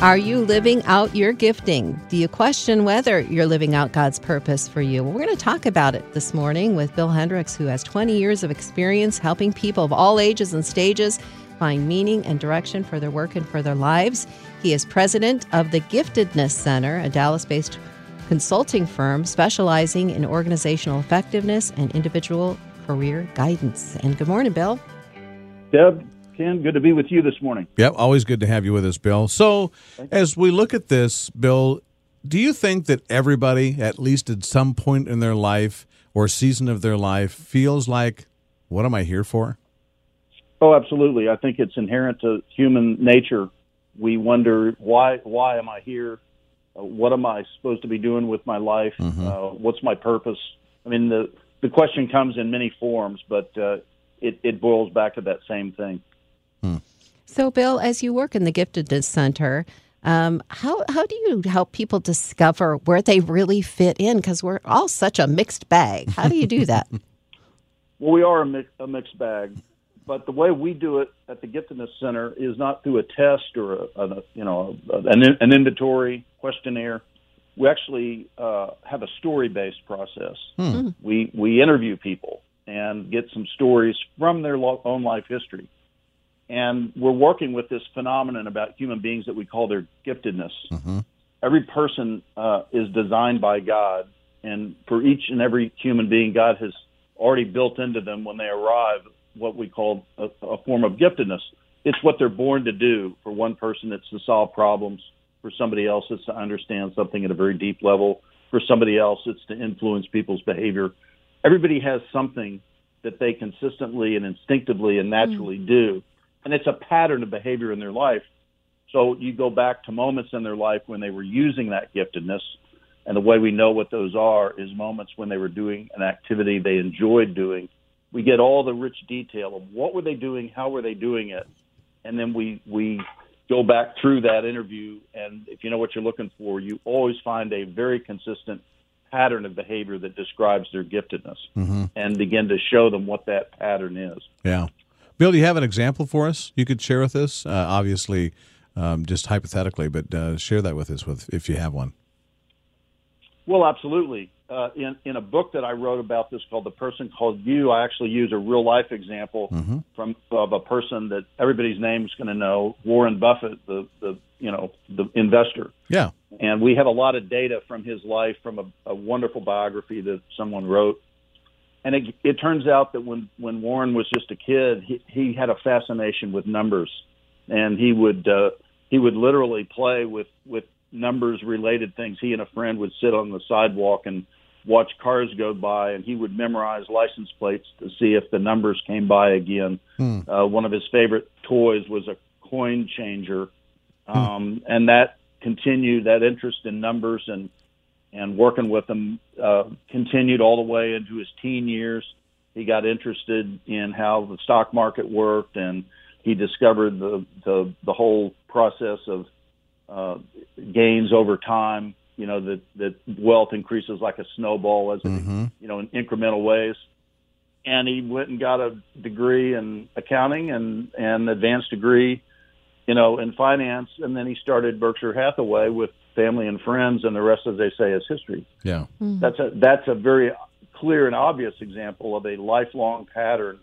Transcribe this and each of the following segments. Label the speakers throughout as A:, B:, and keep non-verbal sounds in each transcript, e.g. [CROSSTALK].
A: Are you living out your gifting? Do you question whether you're living out God's purpose for you? Well, we're going to talk about it this morning with Bill Hendricks, who has 20 years of experience helping people of all ages and stages find meaning and direction for their work and for their lives. He is president of the Giftedness Center, a Dallas based consulting firm specializing in organizational effectiveness and individual career guidance. And good morning, Bill.
B: Deb, Ken, good to be with you this morning.
C: Yep, always good to have you with us, Bill. So, as we look at this, Bill, do you think that everybody, at least at some point in their life or season of their life, feels like, what am I here for?
B: Oh, absolutely. I think it's inherent to human nature. We wonder why why am I here? Uh, what am I supposed to be doing with my life?
C: Mm-hmm.
B: Uh, what's my purpose? I mean, the the question comes in many forms, but uh, it it boils back to that same thing.
A: So, Bill, as you work in the Giftedness Center, um, how how do you help people discover where they really fit in? Because we're all such a mixed bag. How do you do that? [LAUGHS]
B: Well, we are a, mix, a mixed bag, but the way we do it at the Giftedness Center is not through a test or a, a you know an, an inventory questionnaire. We actually uh, have a story based process. We we interview people and get some stories from their lo- own life history, and we're working with this phenomenon about human beings that we call their giftedness. Every person uh, is designed by God, and for each and every human being, God has already built into them when they arrive what we call a, a form of giftedness. It's what they're born to do. For one person, it's to solve problems. For somebody else, it's to understand something at a very deep level. For somebody else, it's to influence people's behavior. Everybody has something that they consistently and instinctively and naturally do. And it's a pattern of behavior in their life. So you go back to moments in their life when they were using that giftedness. And the way we know what those are is moments when they were doing an activity they enjoyed doing. We get all the rich detail of what were they doing, how were they doing it, and then we we go back through that interview. And if you know what you're looking for, you always find a very consistent pattern of behavior that describes their giftedness, mm-hmm. and begin to show them what that pattern is.
C: Yeah. Bill, do you have an example for us you could share with us? Uh, obviously, um, just hypothetically, but uh, share that with us with, if you have one.
B: Well, absolutely. Uh, in in a book that I wrote about this called "The Person Called You," I actually use a real life example from of a person that everybody's name is going to know, Warren Buffett, the the you know the investor.
C: Yeah.
B: And we have a lot of data from his life from a, a wonderful biography that someone wrote. And it, it turns out that when when Warren was just a kid, he, he had a fascination with numbers, and he would uh, he would literally play with with numbers related things. He and a friend would sit on the sidewalk and watch cars go by, and he would memorize license plates to see if the numbers came by again. Uh, one of his favorite toys was a coin changer, um, and that continued that interest in numbers and and working with him uh, continued all the way into his teen years. He got interested in how the stock market worked, and he discovered the the, the whole process of uh, gains over time. You know that that wealth increases like a snowball as it, you know in incremental ways. And he went and got a degree in accounting and and advanced degree, you know, in finance. And then he started Berkshire Hathaway with family and friends, and the rest, as they say, is history.
C: Yeah.
B: That's a that's a very clear and obvious example of a lifelong pattern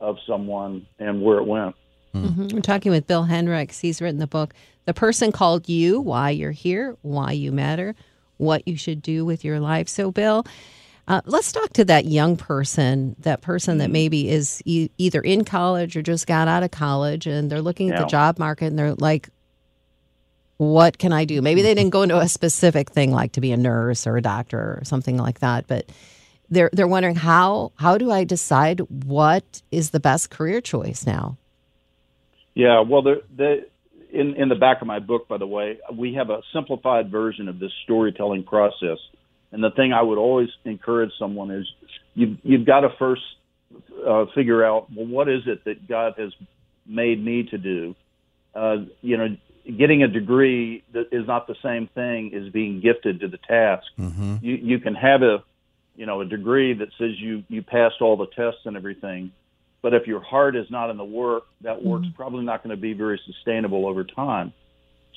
B: of someone and where it went.
A: Mhm. We're talking with Bill Hendricks. He's written the book, The Person Called You Why You're Here, Why You Matter, What You Should Do with Your Life. So, Bill, uh, let's talk to that young person, that person that maybe is e- either in college or just got out of college and they're looking at the job market and they're like, what can I do? Maybe they didn't go into a specific thing like to be a nurse or a doctor or something like that, but they're they're wondering how how do I decide what is the best career choice now?
B: Yeah, well, the, the in in the back of my book, by the way, we have a simplified version of this storytelling process. And the thing I would always encourage someone is you you've got to first uh, figure out well what is it that God has made me to do. Uh, you know, getting a degree that is not the same thing as being gifted to the task. Mm-hmm. You you can have a you know a degree that says you you passed all the tests and everything, but if your heart is not in the work, that mm-hmm. work's probably not going to be very sustainable over time.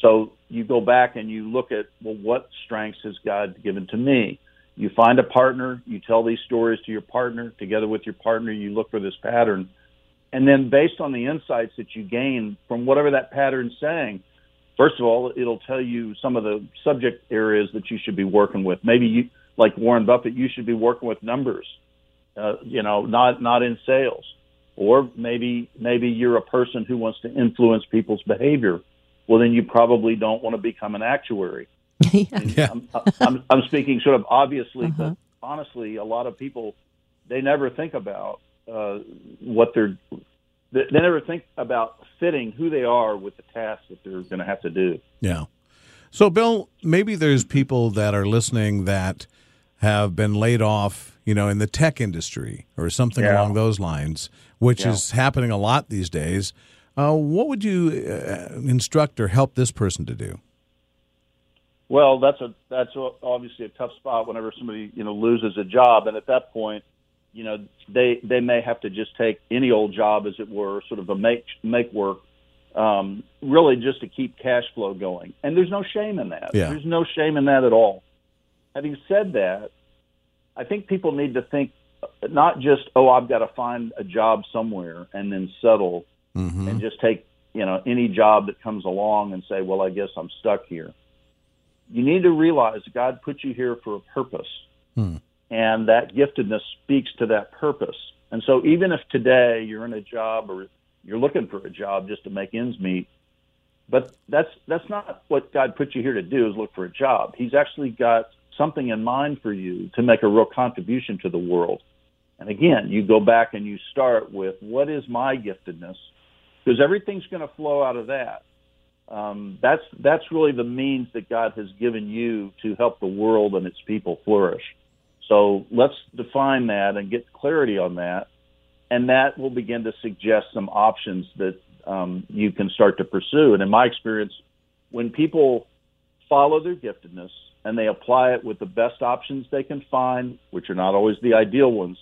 B: So you go back and you look at, well, what strengths has God given to me? You find a partner, you tell these stories to your partner, together with your partner, you look for this pattern. And then based on the insights that you gain from whatever that pattern's saying, first of all, it'll tell you some of the subject areas that you should be working with. Maybe you, like Warren Buffett, you should be working with numbers, uh, you know, not, not in sales. Or maybe, maybe you're a person who wants to influence people's behavior. Well, then you probably don't want to become an actuary [LAUGHS]
A: yeah.
B: I'm, I'm, I'm speaking sort of obviously,
A: Uh-huh.
B: but honestly, a lot of people they never think about uh, what they're they, never think about fitting who they are with the task that they're going to have to do.
C: Yeah. So, Bill, maybe there's people that are listening that have been laid off, you know, in the tech industry or something
B: Yeah.
C: along those lines, which
B: Yeah.
C: is happening a lot these days. Uh, what would you uh, instruct or help this person to do?
B: Well, that's a that's a- obviously a tough spot whenever somebody you know loses a job, and at that point, you know they they may have to just take any old job, as it were, sort of a make make work, um, really just to keep cash flow going. And there's no shame in that.
C: Yeah.
B: There's no shame in that at all. Having said that, I think people need to think not just oh I've got to find a job somewhere and then settle
C: Mm-hmm.
B: and just take you know any job that comes along and say, well, I guess I'm stuck here. You need to realize God put you here for a purpose,
C: Hmm.
B: And that giftedness speaks to that purpose. And so, even if today you're in a job or you're looking for a job just to make ends meet, but that's that's not what God put you here to do is look for a job. He's actually got something in mind for you to make a real contribution to the world. And again, you go back and you start with what is my giftedness? Because everything's going to flow out of that. Um, that's that's really the means that God has given you to help the world and its people flourish. So let's define that and get clarity on that, and that will begin to suggest some options that um, you can start to pursue. And in my experience, when people follow their giftedness and they apply it with the best options they can find, which are not always the ideal ones,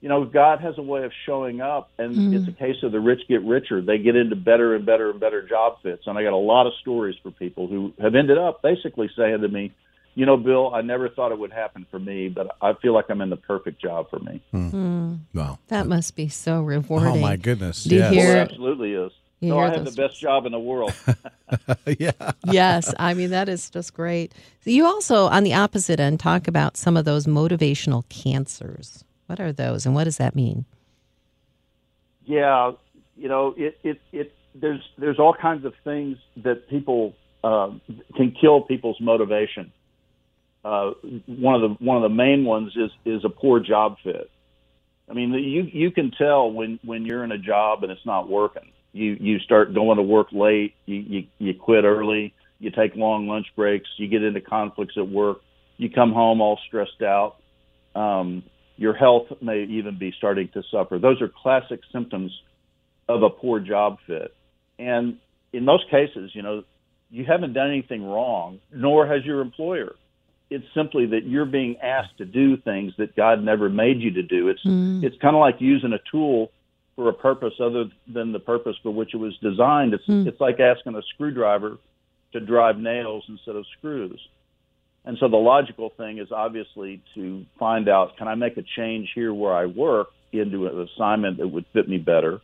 B: you know, God has a way of showing up, and
A: Mm.
B: it's a case of the rich get richer. They get into better and better and better job fits. And I got a lot of stories for people who have ended up basically saying to me, you know, Bill, I never thought it would happen for me, but I feel like I'm in the perfect job for me.
A: Mm,
C: Wow.
A: that must be so rewarding.
C: Oh, my goodness.
A: Do you
C: yes.
B: Oh,
A: hear-
B: it absolutely is.
A: You
B: No,
A: hear
B: I have the best job in the world. [LAUGHS]
C: yeah.
A: yes, I mean that is just great. You also, on the opposite end, talk about some of those motivational cancers. What are those, and what does that mean?
B: Yeah, you know, it it it there's there's all kinds of things that people uh, can kill people's motivation. Uh, one of the one of the main ones is is a poor job fit. I mean, you you can tell when when you're in a job and it's not working. You you start going to work late. You you, you quit early. You take long lunch breaks. You get into conflicts at work. You come home all stressed out. Um, your health may even be starting to suffer. Those are classic symptoms of a poor job fit. And in most cases, you know, you haven't done anything wrong, nor has your employer. It's simply that you're being asked to do things that God never made you to do. It's
A: Mm.
B: it's kind of like using a tool for a purpose other than the purpose for which it was designed. It's
A: Hmm.
B: it's like asking a screwdriver to drive nails instead of screws. And so the logical thing is obviously to find out can I make a change here where I work into an assignment that would fit me better?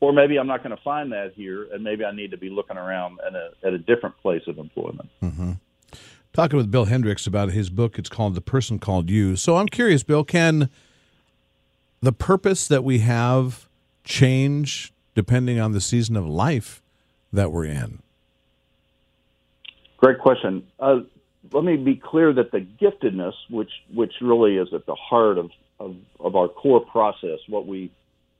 B: Or maybe I'm not going to find that here, and maybe I need to be looking around at a, at a different place of employment.
C: Talking with Bill Hendricks about his book. It's called The Person Called You. So I'm curious, Bill, can the purpose that we have change depending on the season of life that we're in?
B: Great question. Uh, let me be clear that the giftedness, which which really is at the heart of, of, of our core process, what we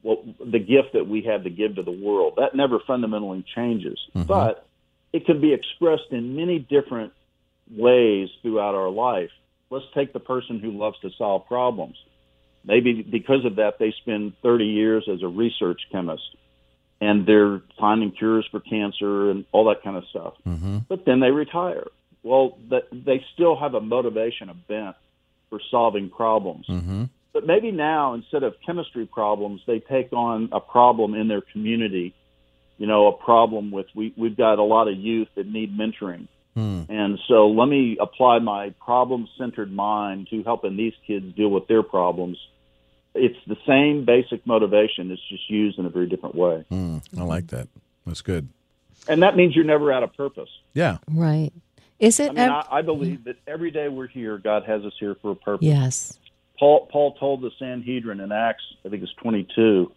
B: what the gift that we have to give to the world, that never fundamentally changes. But it can be expressed in many different ways throughout our life. Let's take the person who loves to solve problems. Maybe because of that, they spend 30 years as a research chemist and they're finding cures for cancer and all that kind of stuff. Mm-hmm. But then they retire. Well, they still have a motivation, a bent for solving problems. Mm-hmm. But maybe now, instead of chemistry problems, they take on a problem in their community you know, a problem with we we've got a lot of youth that need mentoring.
C: Hmm.
B: And so let me apply my problem centered mind to helping these kids deal with their problems. It's the same basic motivation, it's just used in a very different way.
C: Hmm. I like that. That's good.
B: And that means you're never out of purpose.
C: Yeah.
A: Right. Is it?
B: I mean,
A: ev-
B: I, I believe that every day we're here, God has us here for a purpose.
A: yes.
B: Paul Paul told the Sanhedrin in Acts, I think it's 22.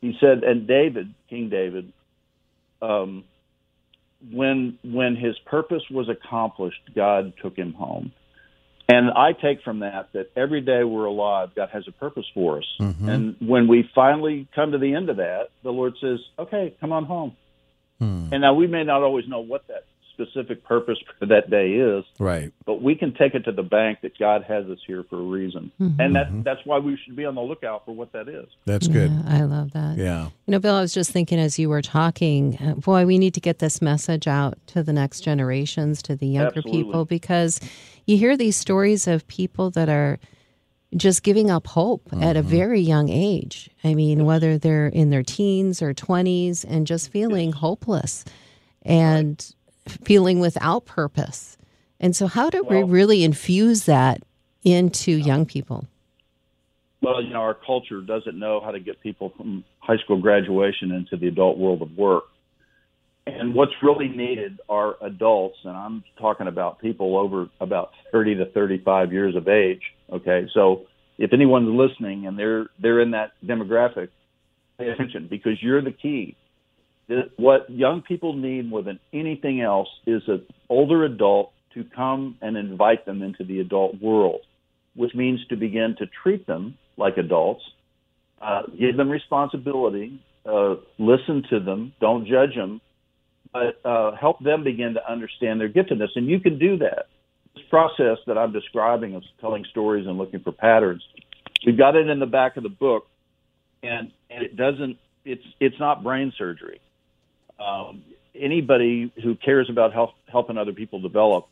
B: He said, and David, King David, um, when when his purpose was accomplished, God took him home. And I take from that that every day we're alive, God has a purpose for us.
C: Mhm.
B: And when we finally come to the end of that, the Lord says, "Okay, come on home."
C: Hmm.
B: And now we may not always know what that specific purpose for that day is,
C: Right.
B: but we can take it to the bank that God has us here for a reason,
A: Mm-hmm.
B: and that that's why we should be on the lookout for what that is.
C: That's good.
A: Yeah, I love that.
C: Yeah.
A: You know, Bill, I was just thinking as you were talking, uh, boy, we need to get this message out to the next generations, to the younger
B: Absolutely.
A: people, because you hear these stories of people that are just giving up hope at a very young age. I mean, whether they're in their teens or 20s and just feeling hopeless and feeling without purpose. And so, how do we really infuse that into young people?
B: Well, you know, our culture doesn't know how to get people from high school graduation into the adult world of work. And what's really needed are adults, and I'm talking about people over about 30 to 35 years of age. Okay, so if anyone's listening and they're they're in that demographic, pay attention because you're the key. What young people need more than anything else is an older adult to come and invite them into the adult world, which means to begin to treat them like adults, uh, give them responsibility, uh, listen to them, don't judge them, but uh, help them begin to understand their giftedness. And you can do that. This process that I'm describing of telling stories and looking for patterns, we've got it in the back of the book, and, and it doesn't. It's it's not brain surgery. Um, anybody who cares about help, helping other people develop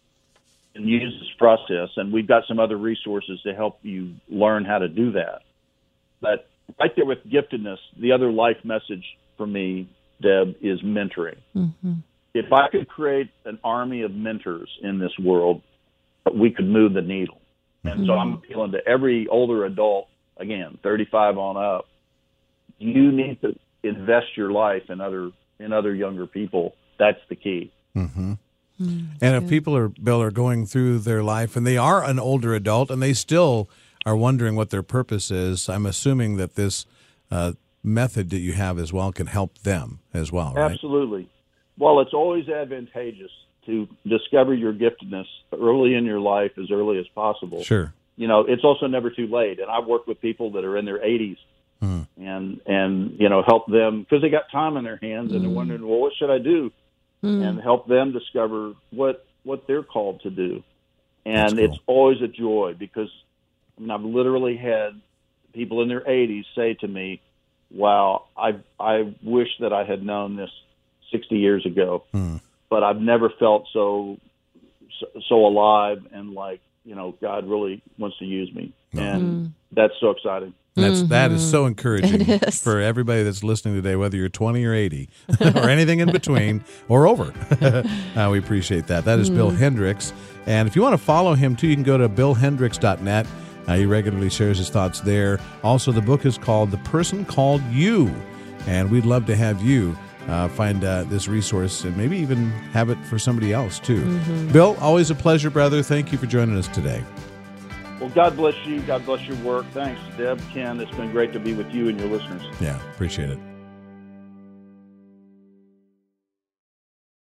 B: can use this process, and we've got some other resources to help you learn how to do that. But right there with giftedness, the other life message for me, Deb, is mentoring.
A: Mm-hmm.
B: If I could create an army of mentors in this world, we could move the needle. And so I'm appealing to every older adult, again, 35 on up. You need to invest your life in other in other younger people. That's the key.
C: hmm And if people are Bill are going through their life and they are an older adult and they still are wondering what their purpose is, I'm assuming that this uh, method that you have as well can help them as well, right?
B: Absolutely. Well, it's always advantageous to discover your giftedness early in your life, as early as possible.
C: Sure.
B: You know, it's also never too late. And I've worked with people that are in their 80s
C: Hmm.
B: and and you know help them because they got time in their hands and they're wondering, well, what should I do? And help them discover what what they're called to do. And
C: cool.
B: it's always a joy because I mean, I've literally had people in their 80s say to me, "Wow, I I wish that I had known this 60 years ago,
C: Hmm.
B: but I've never felt so so, so alive and like you know God really wants to use me." And that's so exciting.
C: That's that is so encouraging
A: is.
C: for everybody that's listening today, whether you're 20 or 80 [LAUGHS] or anything in between or over. [LAUGHS] uh, we appreciate that. That is Bill Hendricks, and if you want to follow him too, you can go to billhendricks.net. Uh, he regularly shares his thoughts there. Also, the book is called "The Person Called You," and we'd love to have you. Uh, find uh, this resource and maybe even have it for somebody else too. Bill, always a pleasure, brother. Thank you for joining us today.
B: Well, God bless you. God bless your work. Thanks, Deb, Ken. It's been great to be with you and your listeners.
C: Yeah, appreciate it.